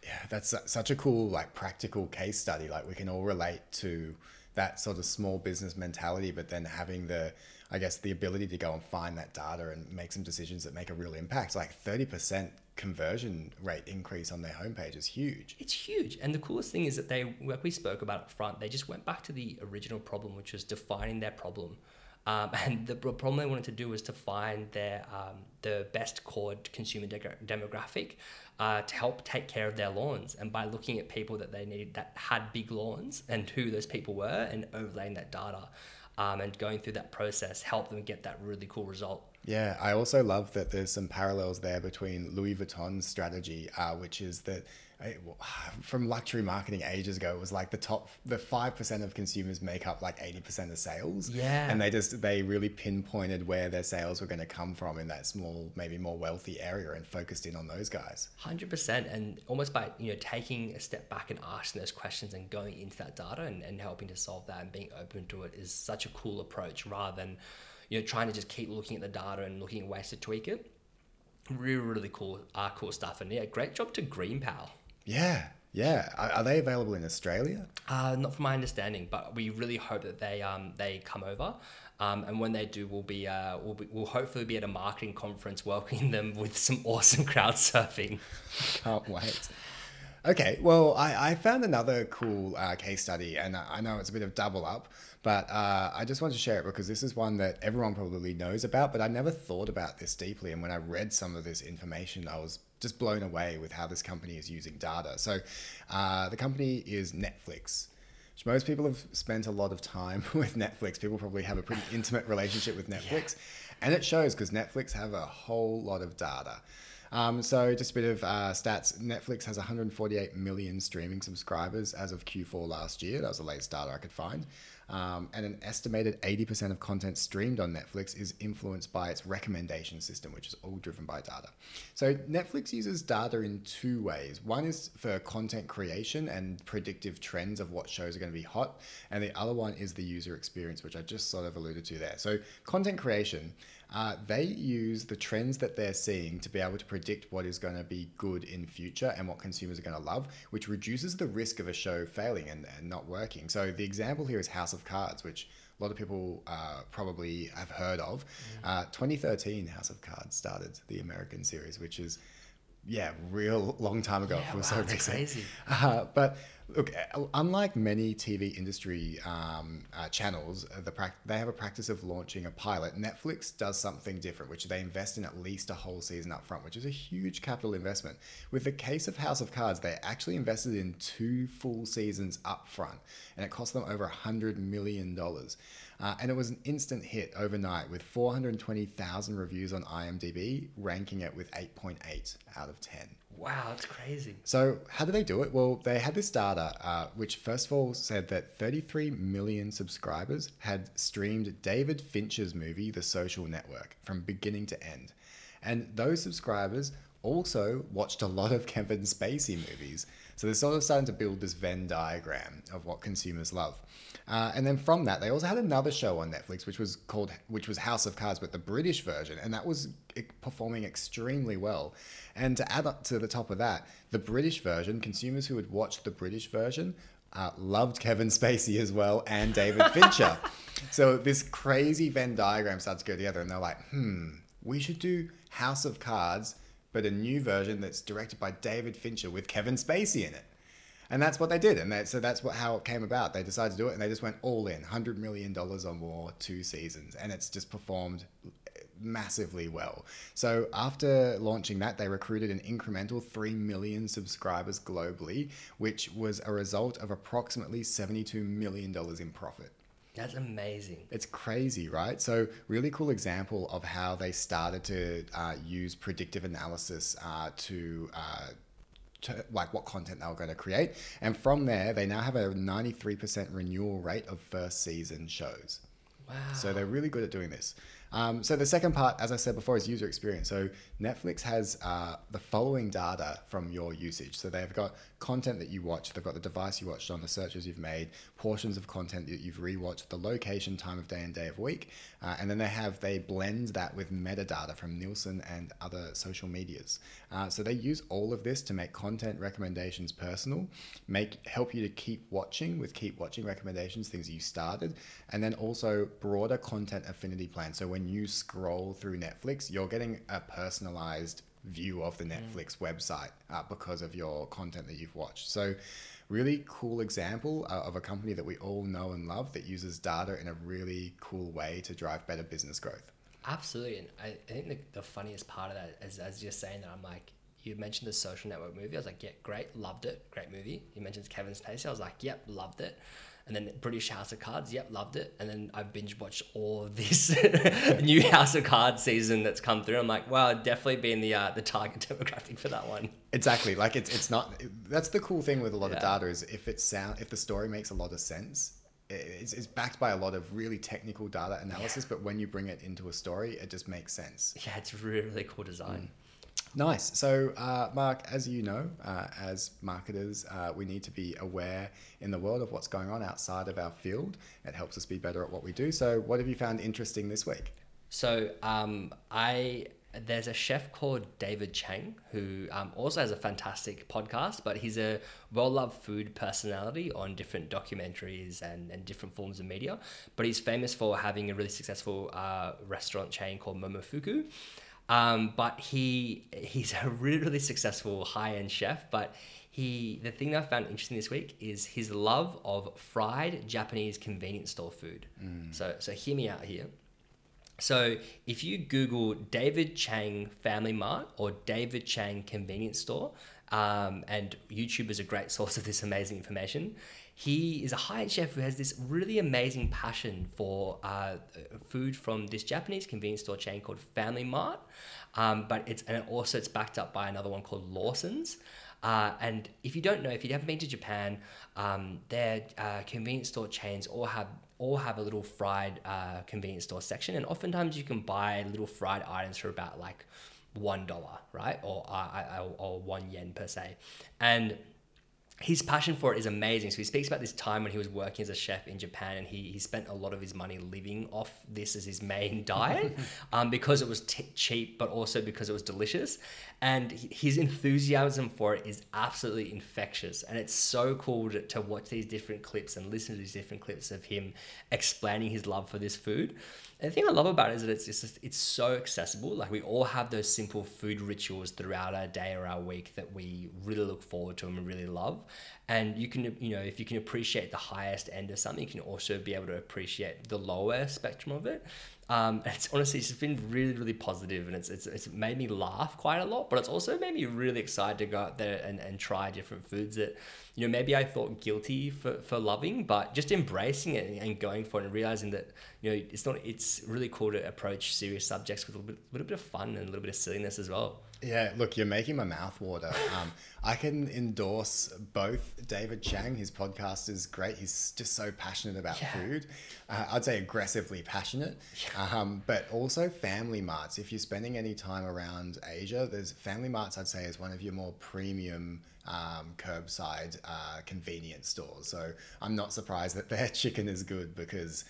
Yeah, that's such a cool, like, practical case study. Like, we can all relate to that sort of small business mentality, but then having the, I guess, the ability to go and find that data and make some decisions that make a real impact. Like 30% conversion rate increase on their homepage is huge. It's huge. And the coolest thing is that they, like we spoke about up front, they just went back to the original problem, which was defining their problem. Um, and the problem they wanted to do was to find their um, the best core consumer de- demographic uh, to help take care of their lawns. And by looking at people that they needed that had big lawns and who those people were, and overlaying that data um, and going through that process, help them get that really cool result. Yeah, I also love that there's some parallels there between Louis Vuitton's strategy, uh, which is that from luxury marketing ages ago, it was like the top, the five percent of consumers make up like eighty percent of sales. Yeah, and they just they really pinpointed where their sales were going to come from in that small, maybe more wealthy area, and focused in on those guys. Hundred percent, and almost by you know taking a step back and asking those questions and going into that data and, and helping to solve that and being open to it is such a cool approach rather than you know trying to just keep looking at the data and looking at ways to tweak it. Really, really cool, uh, cool stuff, and yeah, great job to GreenPal. Yeah, yeah. Are, are they available in Australia? Uh, not from my understanding, but we really hope that they um, they come over. Um, and when they do, we'll be, uh, we'll be we'll hopefully be at a marketing conference welcoming them with some awesome crowd surfing. Can't wait. Okay, well, I, I found another cool uh, case study, and I know it's a bit of double up, but uh, I just wanted to share it because this is one that everyone probably knows about, but I never thought about this deeply. And when I read some of this information, I was just blown away with how this company is using data. So, uh, the company is Netflix. Which most people have spent a lot of time with Netflix. People probably have a pretty intimate relationship with Netflix. Yeah. And it shows because Netflix have a whole lot of data. Um, so just a bit of uh, stats. Netflix has 148 million streaming subscribers as of Q4 last year. That was the latest data I could find. Um, and an estimated 80% of content streamed on Netflix is influenced by its recommendation system, which is all driven by data. So Netflix uses data in two ways. One is for content creation and predictive trends of what shows are going to be hot, and the other one is the user experience, which I just sort of alluded to there. So content creation uh, they use the trends that they're seeing to be able to predict what is going to be good in future and what consumers are going to love, which reduces the risk of a show failing and, and not working. So the example here is House of Cards, which a lot of people uh, probably have heard of. Mm. Uh, 2013, House of Cards started the American series, which is yeah, real long time ago. Yeah, wow, so recent. Crazy. Uh, but look, unlike many TV industry um, uh, channels, uh, the pra- they have a practice of launching a pilot. Netflix does something different, which they invest in at least a whole season up front, which is a huge capital investment. With the case of House of Cards, they actually invested in two full seasons up front, and it cost them over a hundred million dollars. Uh, and it was an instant hit overnight with 420,000 reviews on IMDb, ranking it with 8.8 out of 10. Wow, that's crazy. So, how did they do it? Well, they had this data, uh, which first of all said that 33 million subscribers had streamed David Fincher's movie, The Social Network, from beginning to end. And those subscribers also watched a lot of Kevin Spacey movies. So they're sort of starting to build this Venn diagram of what consumers love. Uh, and then from that, they also had another show on Netflix, which was called, which was House of Cards, but the British version, and that was performing extremely well. And to add up to the top of that, the British version, consumers who had watched the British version uh, loved Kevin Spacey as well and David Fincher. so this crazy Venn diagram starts to go together, and they're like, hmm, we should do House of Cards but a new version that's directed by David Fincher with Kevin Spacey in it. And that's what they did, and so that's what how it came about. They decided to do it, and they just went all in, hundred million dollars or more, two seasons, and it's just performed massively well. So after launching that, they recruited an incremental 3 million subscribers globally, which was a result of approximately $72 million in profit. That's amazing. It's crazy, right? So, really cool example of how they started to uh, use predictive analysis uh, to. Uh, to, like what content they were going to create. And from there, they now have a 93% renewal rate of first season shows. Wow. So they're really good at doing this. Um, so the second part, as I said before, is user experience. So Netflix has uh, the following data from your usage. So they've got content that you watch, they've got the device you watched on, the searches you've made, portions of content that you've rewatched, the location, time of day, and day of week, uh, and then they have they blend that with metadata from Nielsen and other social medias. Uh, so they use all of this to make content recommendations personal, make help you to keep watching with keep watching recommendations, things you started, and then also broader content affinity plans. So when you scroll through Netflix, you're getting a personalized view of the Netflix mm. website uh, because of your content that you've watched. So, really cool example uh, of a company that we all know and love that uses data in a really cool way to drive better business growth. Absolutely. And I, I think the, the funniest part of that is as you're saying that, I'm like, you mentioned the social network movie. I was like, yeah, great, loved it, great movie. You mentioned Kevin Spacey. I was like, yep, loved it and then British House of Cards. Yep, loved it. And then I binge watched all of this new House of Cards season that's come through. I'm like, wow, definitely been the uh, the target demographic for that one. Exactly. Like it's it's not. That's the cool thing with a lot yeah. of data is if it sound if the story makes a lot of sense. It's, it's backed by a lot of really technical data analysis, yeah. but when you bring it into a story, it just makes sense. Yeah, it's really, really cool design. Mm. Nice. So, uh, Mark, as you know, uh, as marketers, uh, we need to be aware in the world of what's going on outside of our field. It helps us be better at what we do. So, what have you found interesting this week? So, um, I there's a chef called David Chang who um, also has a fantastic podcast, but he's a well loved food personality on different documentaries and, and different forms of media. But he's famous for having a really successful uh, restaurant chain called Momofuku. Um, but he he's a really really successful high end chef. But he the thing that I found interesting this week is his love of fried Japanese convenience store food. Mm. So so hear me out here. So if you Google David Chang Family Mart or David Chang Convenience Store, um, and YouTube is a great source of this amazing information. He is a high-end chef who has this really amazing passion for uh, food from this Japanese convenience store chain called Family Mart, um, but it's and also it's backed up by another one called Lawson's. Uh, and if you don't know, if you haven't been to Japan, um, their uh, convenience store chains all have all have a little fried uh, convenience store section, and oftentimes you can buy little fried items for about like one dollar, right, or, uh, or one yen per se, and his passion for it is amazing. So he speaks about this time when he was working as a chef in Japan, and he, he spent a lot of his money living off this as his main diet, um, because it was t- cheap, but also because it was delicious. And his enthusiasm for it is absolutely infectious, and it's so cool to, to watch these different clips and listen to these different clips of him explaining his love for this food. The thing I love about it is that it's just it's so accessible. Like we all have those simple food rituals throughout our day or our week that we really look forward to and we really love. And you can you know if you can appreciate the highest end of something, you can also be able to appreciate the lower spectrum of it. Um, it's honestly it's been really really positive and it's, it's it's made me laugh quite a lot, but it's also made me really excited to go out there and, and try different foods that you know, maybe I thought guilty for, for loving, but just embracing it and going for it and realizing that, you know, it's not, it's really cool to approach serious subjects with a little bit, little bit of fun and a little bit of silliness as well. Yeah, look, you're making my mouth water. Um, I can endorse both David Chang. His podcast is great. He's just so passionate about yeah. food. Uh, I'd say aggressively passionate, yeah. um, but also Family Marts. If you're spending any time around Asia, there's Family Marts. I'd say is one of your more premium um, curbside uh, convenience stores. So I'm not surprised that their chicken is good because,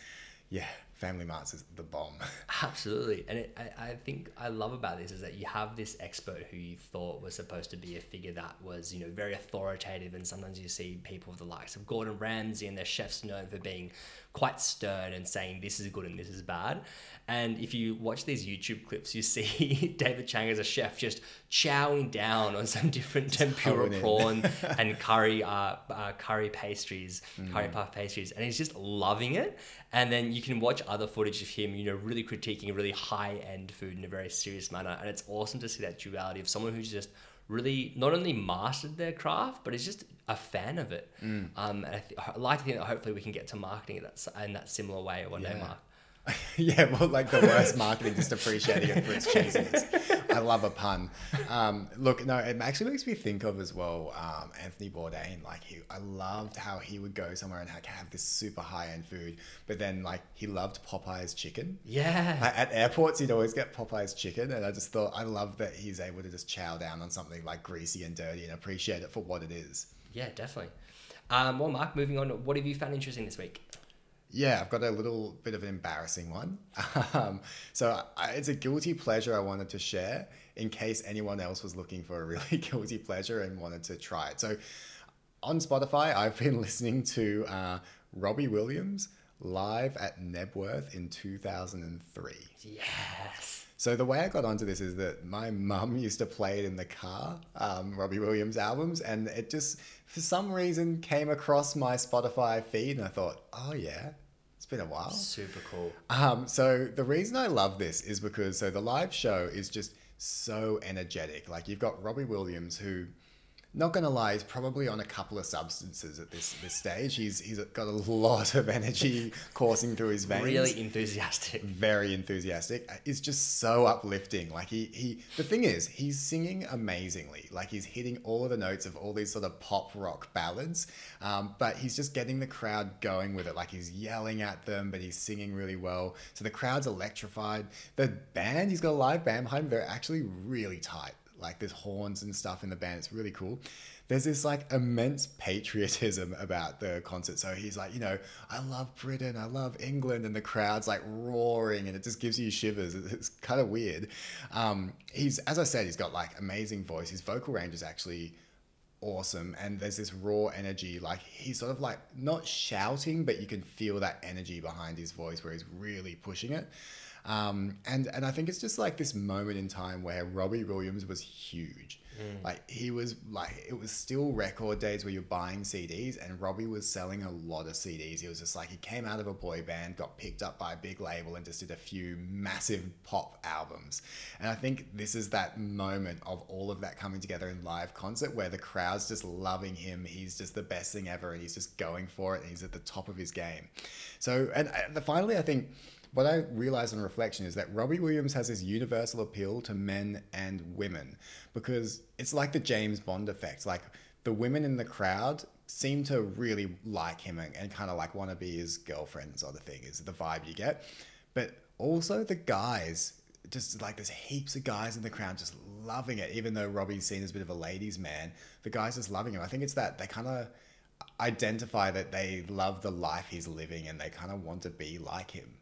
yeah, Family Marts is the bomb. Absolutely, and it, I, I think I love about this is that you have this expert who you thought was supposed to be a figure that was you know very authoritative, and sometimes you see people of the likes of Gordon Ramsay and their chefs known for being quite stern and saying this is good and this is bad. And if you watch these YouTube clips, you see David Chang as a chef just chowing down on some different tempura prawn and curry uh, uh, curry pastries, mm. curry puff pastries, and he's just loving it. And then you can watch other footage of him, you know, really critiquing really high end food in a very serious manner. And it's awesome to see that duality of someone who's just really not only mastered their craft, but is just a fan of it. Mm. Um, and I, th- I like to think that hopefully we can get to marketing in that, in that similar way one yeah. day, Mark. yeah, well, like the worst marketing, just appreciating it for its cheesiness. I love a pun. Um, look, no, it actually makes me think of as well um, Anthony Bourdain. Like he, I loved how he would go somewhere and have this super high end food, but then like he loved Popeye's chicken. Yeah. Like, at airports, he'd always get Popeye's chicken, and I just thought I love that he's able to just chow down on something like greasy and dirty and appreciate it for what it is. Yeah, definitely. Um, well, Mark, moving on. What have you found interesting this week? Yeah, I've got a little bit of an embarrassing one. Um, so I, it's a guilty pleasure I wanted to share in case anyone else was looking for a really guilty pleasure and wanted to try it. So on Spotify, I've been listening to uh, Robbie Williams live at Knebworth in 2003. Yes. So the way I got onto this is that my mum used to play it in the car, um, Robbie Williams albums, and it just for some reason came across my Spotify feed, and I thought, oh yeah, been a while. Super cool. Um, so the reason I love this is because so the live show is just so energetic. Like you've got Robbie Williams who not gonna lie, he's probably on a couple of substances at this this stage. He's he's got a lot of energy coursing through his veins. Really enthusiastic. Very enthusiastic. It's just so uplifting. Like he he the thing is, he's singing amazingly. Like he's hitting all of the notes of all these sort of pop rock ballads. Um, but he's just getting the crowd going with it. Like he's yelling at them, but he's singing really well. So the crowd's electrified. The band, he's got a live band behind him. They're actually really tight like there's horns and stuff in the band. It's really cool. There's this like immense patriotism about the concert. So he's like, you know, I love Britain, I love England, and the crowd's like roaring, and it just gives you shivers. It's kind of weird. Um, he's, as I said, he's got like amazing voice. His vocal range is actually awesome and there's this raw energy like he's sort of like not shouting but you can feel that energy behind his voice where he's really pushing it um, and and I think it's just like this moment in time where Robbie Williams was huge. Mm. Like he was like it was still record days where you're buying CDs, and Robbie was selling a lot of CDs. He was just like he came out of a boy band, got picked up by a big label, and just did a few massive pop albums. And I think this is that moment of all of that coming together in live concert where the crowd's just loving him. He's just the best thing ever, and he's just going for it, and he's at the top of his game. So, and uh, finally, I think what I realized on reflection is that Robbie Williams has this universal appeal to men and women because it's like the James Bond effect. Like the women in the crowd seem to really like him and, and kind of like want to be his girlfriend sort of thing is the vibe you get. But also the guys, just like there's heaps of guys in the crowd just loving it, even though Robbie's seen as a bit of a ladies' man. The guys just loving him. I think it's that they kind of identify that they love the life he's living and they kind of want to be like him.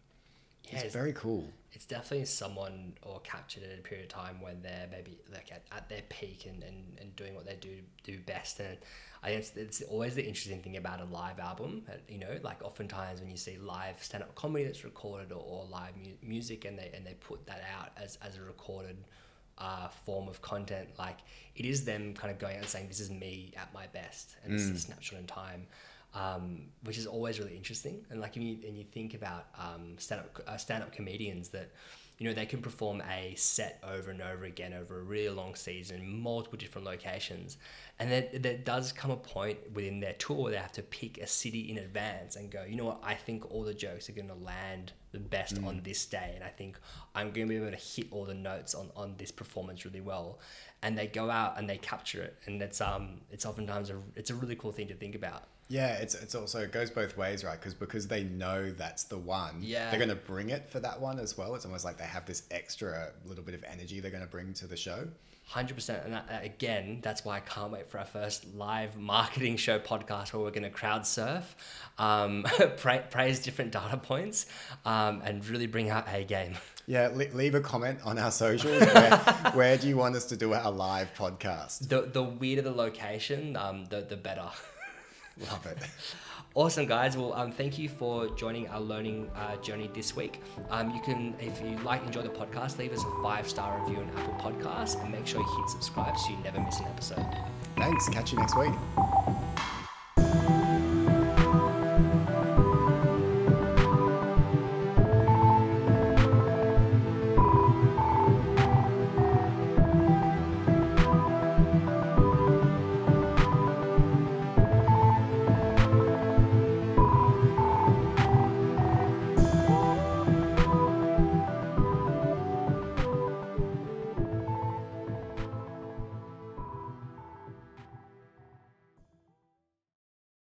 Yeah, it's, it's very cool. It's definitely someone or captured at a period of time when they're maybe like at, at their peak and, and, and doing what they do do best. And I think it's, always the interesting thing about a live album. You know, like oftentimes when you see live stand up comedy that's recorded or, or live mu- music and they and they put that out as, as a recorded uh, form of content, like it is them kind of going out and saying, "This is me at my best," and mm. this is a snapshot in time um, which is always really interesting. And like, when you, and you think about um, stand-up, uh, stand-up comedians that, you know, they can perform a set over and over again over a really long season multiple different locations. And then there does come a point within their tour where they have to pick a city in advance and go, you know what, I think all the jokes are going to land the best mm. on this day. And I think I'm going to be able to hit all the notes on, on this performance really well. And they go out and they capture it. And it's, um, it's oftentimes a, it's a really cool thing to think about. Yeah, it's it's also it goes both ways, right? Because because they know that's the one, yeah, they're going to bring it for that one as well. It's almost like they have this extra little bit of energy they're going to bring to the show. Hundred percent, and that, again, that's why I can't wait for our first live marketing show podcast where we're going to crowd surf, um, pra- praise different data points, um, and really bring out a game. Yeah, leave a comment on our socials. Where, where do you want us to do our live podcast? The the weirder the location, um, the the better. Love it. Awesome, guys. Well, um, thank you for joining our learning uh, journey this week. Um, you can, if you like, enjoy the podcast, leave us a five star review on Apple Podcasts and make sure you hit subscribe so you never miss an episode. Thanks. Catch you next week.